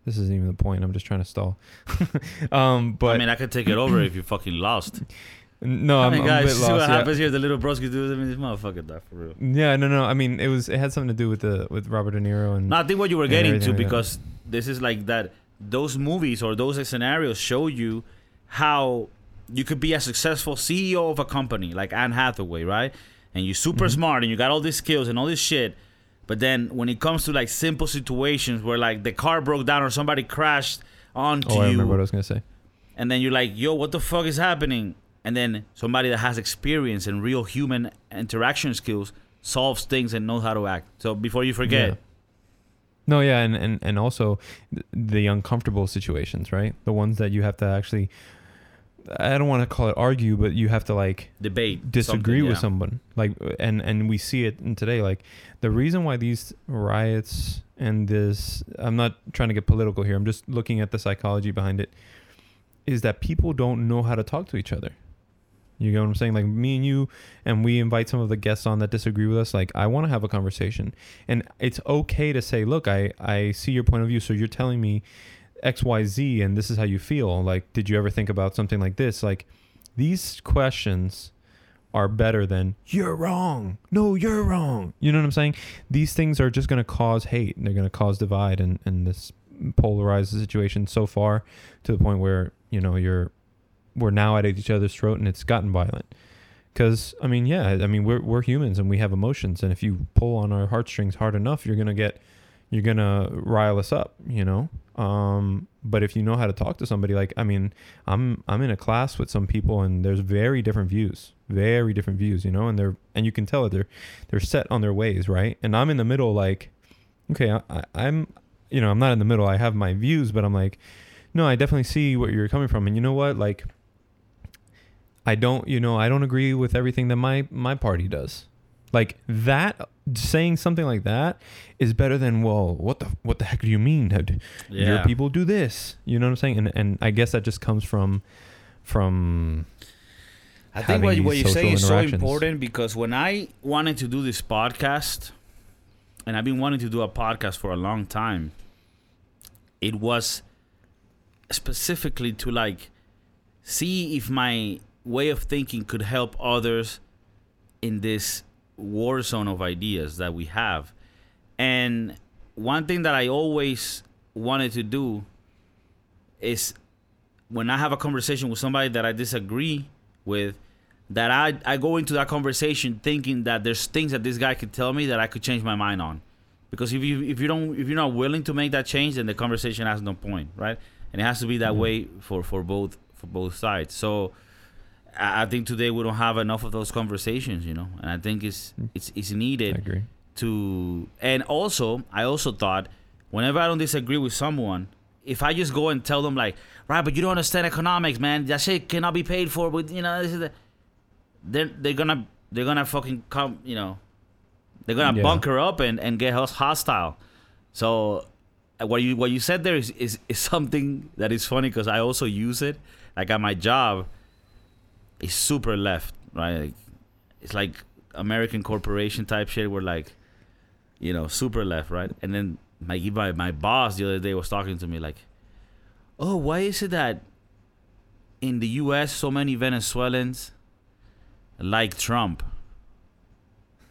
this isn't even the point i'm just trying to stall um but I mean, I could take it over if you fucking lost. no I i'm, mean, I'm guys, a bit see lost what yeah. happens here. The little broski do. I mean, this motherfucker died for real. yeah no no i mean it was it had something to do with the with robert de niro and No, I think what you were getting to everything like that. because this is like that. Those movies or those scenarios show you how you could be a successful CEO of a company like Anne Hathaway, right? And you're super Mhm. smart and you got all these skills and all this shit. But then when it comes to like simple situations where like the car broke down or somebody crashed onto oh i you, remember what i was gonna say and then you're like, yo, what the fuck is happening? And then somebody that has experience and real human interaction skills solves things and knows how to act. So before you forget, Yeah. No, yeah, and, and, and also the uncomfortable situations, right? The ones that you have to actually, I don't want to call it argue, but you have to like debate, disagree something, with someone. Like, and and we see it in today. Like, the reason why these riots and this, I'm not trying to get political here. I'm just looking at the psychology behind it. Is that people don't know how to talk to each other. You know what I'm saying? Like me and you, and we invite some of the guests on that disagree with us. Like I want to have a conversation, and it's okay to say, "Look, I I see your point of view. So you're telling me X, Y, Z, and this is how you feel. Like, did you ever think about something like this? Like, these questions are better than you're wrong. No, you're wrong. You know what I'm saying? These things are just going to cause hate. And they're going to cause divide, and and this polarize the situation so far to the point where you know you're we're now at each other's throat and it's gotten violent because i mean yeah i mean we're, we're humans and we have emotions and if you pull on our heartstrings hard enough you're gonna get you're gonna rile us up you know um but if you know how to talk to somebody like i mean i'm i'm in a class with some people and there's very different views very different views you know and they're and you can tell that they're they're set on their ways right? And i'm in the middle like okay I, i'm you know i'm not in the middle. I have my views but i'm like no i definitely see where you're coming from. And you know what? Like I don't, you know, I don't agree with everything that my my party does. Like that, saying something like that is better than, well, what the what the heck do you mean? that Your people do this. You know what I'm saying? And and I guess that just comes from from I think what, what you're saying is so important because when I wanted to do this podcast, and I've been wanting to do a podcast for a long time, it was specifically to like see if my way of thinking could help others in this war zone of ideas that we have. And one thing that I always wanted to do is when I have a conversation with somebody that I disagree with, that I, I go into that conversation thinking that there's things that this guy could tell me that I could change my mind on. Because if you if you don't if you're not willing to make that change, then the conversation has no point, right? And it has to be that Mhm. way for, for both for both sides. So I I think today we don't have enough of those conversations, you know, and I think it's it's it's I needed agree. to and also I also thought whenever I don't disagree with someone, if I just go and tell them like, right, but you don't understand economics, man, that shit cannot be paid for with you know, this is the, they're they're gonna they're gonna fucking come, you know, they're gonna Yeah. bunker up and and get us hostile. So uh, what you what you said there is is, is something that is funny because I also use it like at my job. It's super left, right? Like, it's like American corporation type shit. Where like, you know, super left, right? And then my my my boss the other day was talking to me like, "Oh, why is it that in the U.S. so many Venezuelans like Trump?"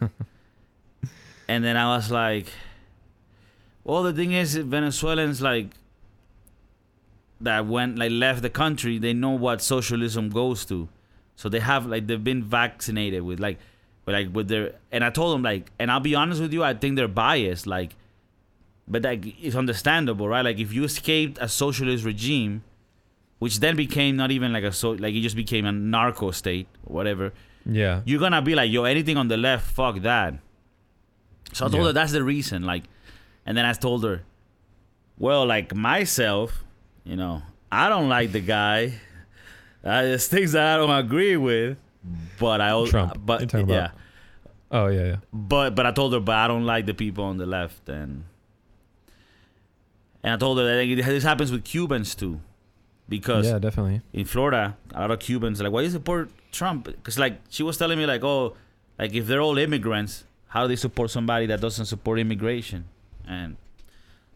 and then I was like, well, the thing is, Venezuelans like that went like left the country, they know what socialism goes to, so they have like they've been vaccinated with like, with like with their. And I told them like, and I'll be honest with you, I think they're biased, like, but like it's understandable, right? Like if you escaped a socialist regime, which then became not even like a so like it just became a narco state, or whatever Yeah. you're gonna be like, yo, anything on the left, fuck that. So I told Yeah. her that's the reason, like, and then I told her, well, like myself, you know, I don't like the guy. Uh, there's things that I don't agree with, but I, al- Trump. But yeah, about- Oh yeah, yeah. but but I told her, but I don't like the people on the left, and and I told her that this happens with Cubans too, because Yeah, definitely. in Florida, a lot of Cubans are like, why do you support Trump? Because like she was telling me like, oh, like if they're all immigrants, how do they support somebody that doesn't support immigration? And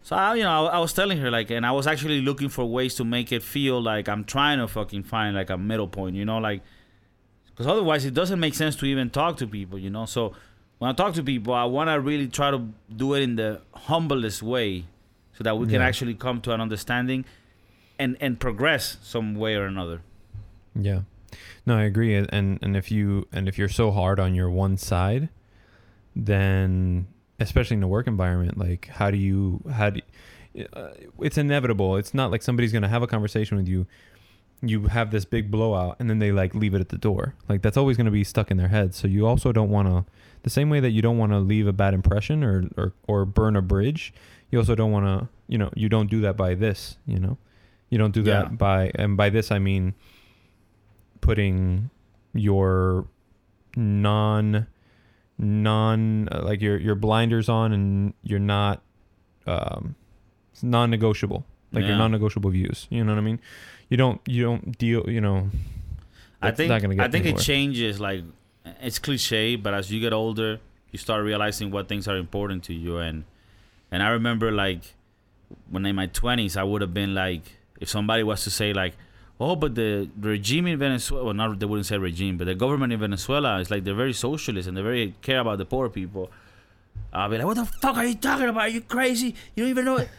so I, you know, I, I was telling her like, and I was actually looking for ways to make it feel like I'm trying to fucking find like a middle point, you know, like, because otherwise it doesn't make sense to even talk to people, you know. So when I talk to people, I want to really try to do it in the humblest way, so that we can Yeah. actually come to an understanding, and and progress some way or another. Yeah. No, I agree. And and if you and if you're so hard on your one side, then especially in the work environment, like how do you how do uh, it's inevitable. It's not like somebody's gonna have a conversation with you. You have this big blowout, and then they like leave it at the door. Like that's always gonna be stuck in their head. So you also don't want to, the same way that you don't want to leave a bad impression or or or burn a bridge. You also don't want to, you know, you don't do that by this. You know, you don't do that by, and by this I mean putting your non non uh, like your your blinders on and you're not um it's non-negotiable like your non-negotiable views you know what i mean you don't you don't deal you know I think not gonna get I think it changes. Like it's cliche, but as you get older, you start realizing what things are important to you. And and I remember like when in my twenties, I would have been like, if somebody was to say like, oh, but the regime in Venezuela, well, not they wouldn't say regime, but the government in Venezuela is like they're very socialist and they very care about the poor people. I'll be like, what the fuck are you talking about? Are you crazy? You don't even know it.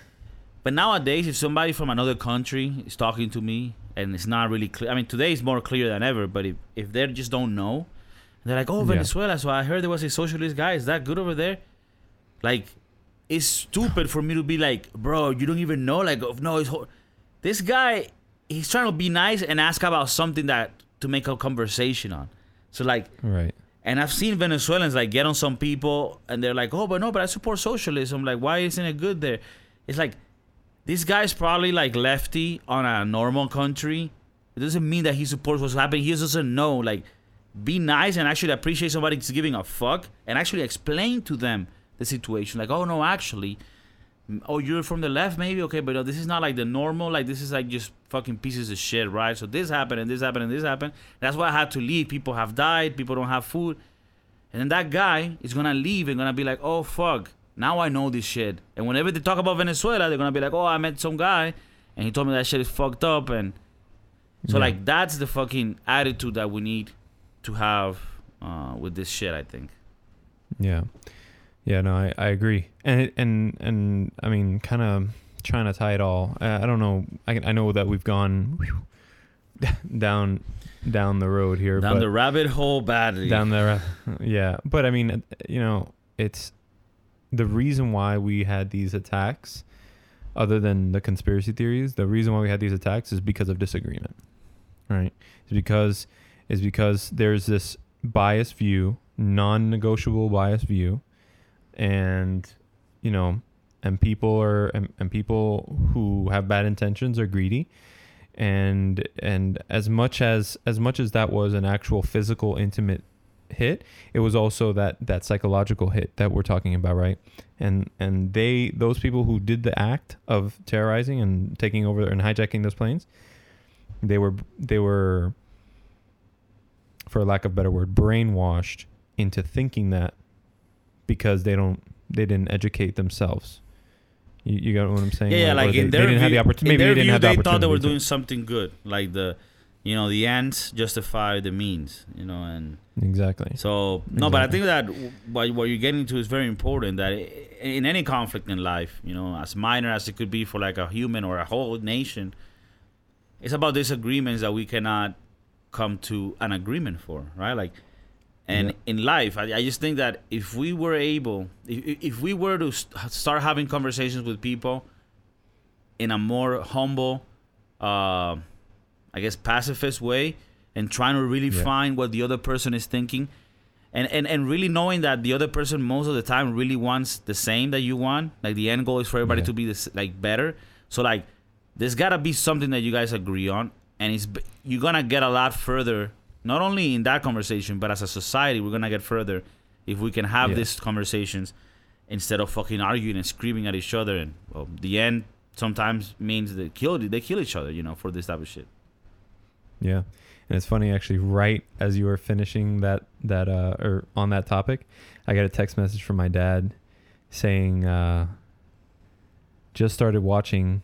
But nowadays, if somebody from another country is talking to me and it's not really clear, I mean, today is more clear than ever. But if, if they just don't know, they're like, oh, Yeah. Venezuela. So I heard there was a socialist guy. Is that good over there? Like, it's stupid for me to be like, bro, you don't even know. Like, no, it's ho-. this guy. He's trying to be nice and ask about something that to make a conversation on. So like, right and I've seen Venezuelans like get on some people and they're like, oh, but no, but I support socialism. Like, why isn't it good there? It's like, this guy's probably like lefty on a normal country. It doesn't mean that he supports what's happening. He just doesn't know. Like, be nice and actually appreciate somebody who's giving a fuck and actually explain to them the situation. Like, oh, no, actually, oh, you're from the left, maybe? Okay, but this is not like the normal. Like, this is like just fucking pieces of shit, right? So this happened and this happened and this happened. That's why I had to leave. People have died. People don't have food. And then that guy is gonna leave and gonna be like, oh fuck, now I know this shit. And whenever they talk about Venezuela, they're gonna be like, oh, I met some guy and he told me that shit is fucked up. And so Yeah. like that's the fucking attitude that we need to have uh, with this shit. I think. yeah yeah no i, I agree and and and i mean kind of trying to tie it all i, I don't know I, I know that we've gone down down the road here Down the rabbit hole badly. down there yeah but i mean you know it's the reason why we had these attacks other than the conspiracy theories the reason why we had these attacks is because of disagreement right is because is because there's this biased view non-negotiable biased view and you know and people are and, and people who have bad intentions are greedy. And and as much as as much as that was an actual physical intimate hit it was also that that psychological hit that we're talking about right? And and they those people who did the act of terrorizing and taking over and hijacking those planes they were they were for lack of a better word brainwashed into thinking that because they don't they didn't educate themselves you, you got what i'm saying yeah, yeah, Or- or like they, in they their didn't have the opportunity maybe they didn't view, have the they thought they were opportunity doing something good. Like the you know the ends justify the means you know and Exactly. so no but i think that what, what you're getting to is very important that in any conflict in life you know as minor as it could be for like a human or a whole nation it's about disagreements that we cannot come to an agreement for right like and Yeah. in life I, I just think that if we were able if, if we were to st- start having conversations with people in a more humble uh, i guess pacifist way and trying to really Yeah. find what the other person is thinking and, and and really knowing that the other person most of the time really wants the same that you want like the end goal is for everybody Yeah. to be this like better so like there's gotta be something that you guys agree on and it's you're gonna get a lot further not only in that conversation but as a society we're gonna get further if we can have Yeah. these conversations instead of fucking arguing and screaming at each other and well, the end sometimes means they kill they kill each other you know for this type of shit Yeah. And it's funny actually right as you were finishing that that uh or on that topic, I got a text message from my dad saying uh just started watching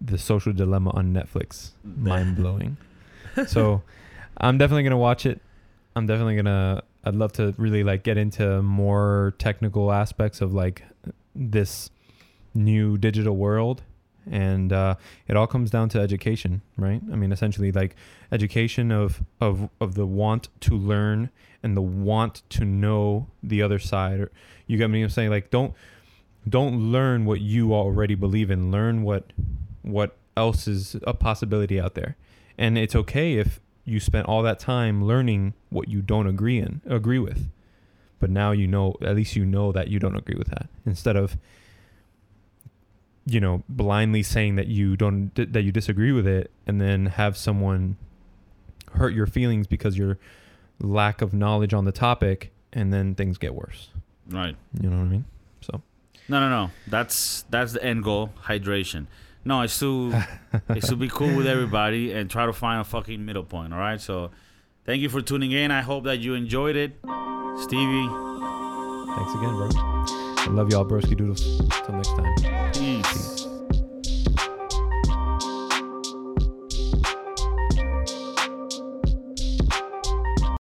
The Social Dilemma on Netflix. Mind blowing. so I'm definitely gonna watch it. I'm definitely gonna I'd love to really like get into more technical aspects of like this new digital world. And uh, it all comes down to education right? I mean essentially like education of of of the want to learn and the want to know the other side. You get me i'm saying? Like don't don't learn what you already believe in. Learn what what else is a possibility out there. And it's okay if you spent all that time learning what you don't agree in agree with but now you know at least you know that you don't agree with that instead of you know blindly saying that you don't that you disagree with it and then have someone hurt your feelings because your lack of knowledge on the topic and then things get worse right you know what i mean so No, no, no. That's that's the end goal. Hydration. No, it's to it's to be cool with everybody and try to find a fucking middle point. All right. So, thank you for tuning in. I hope that you enjoyed it, Stevie. thanks again bro i love y'all broski doodles till next time Peace. Peace.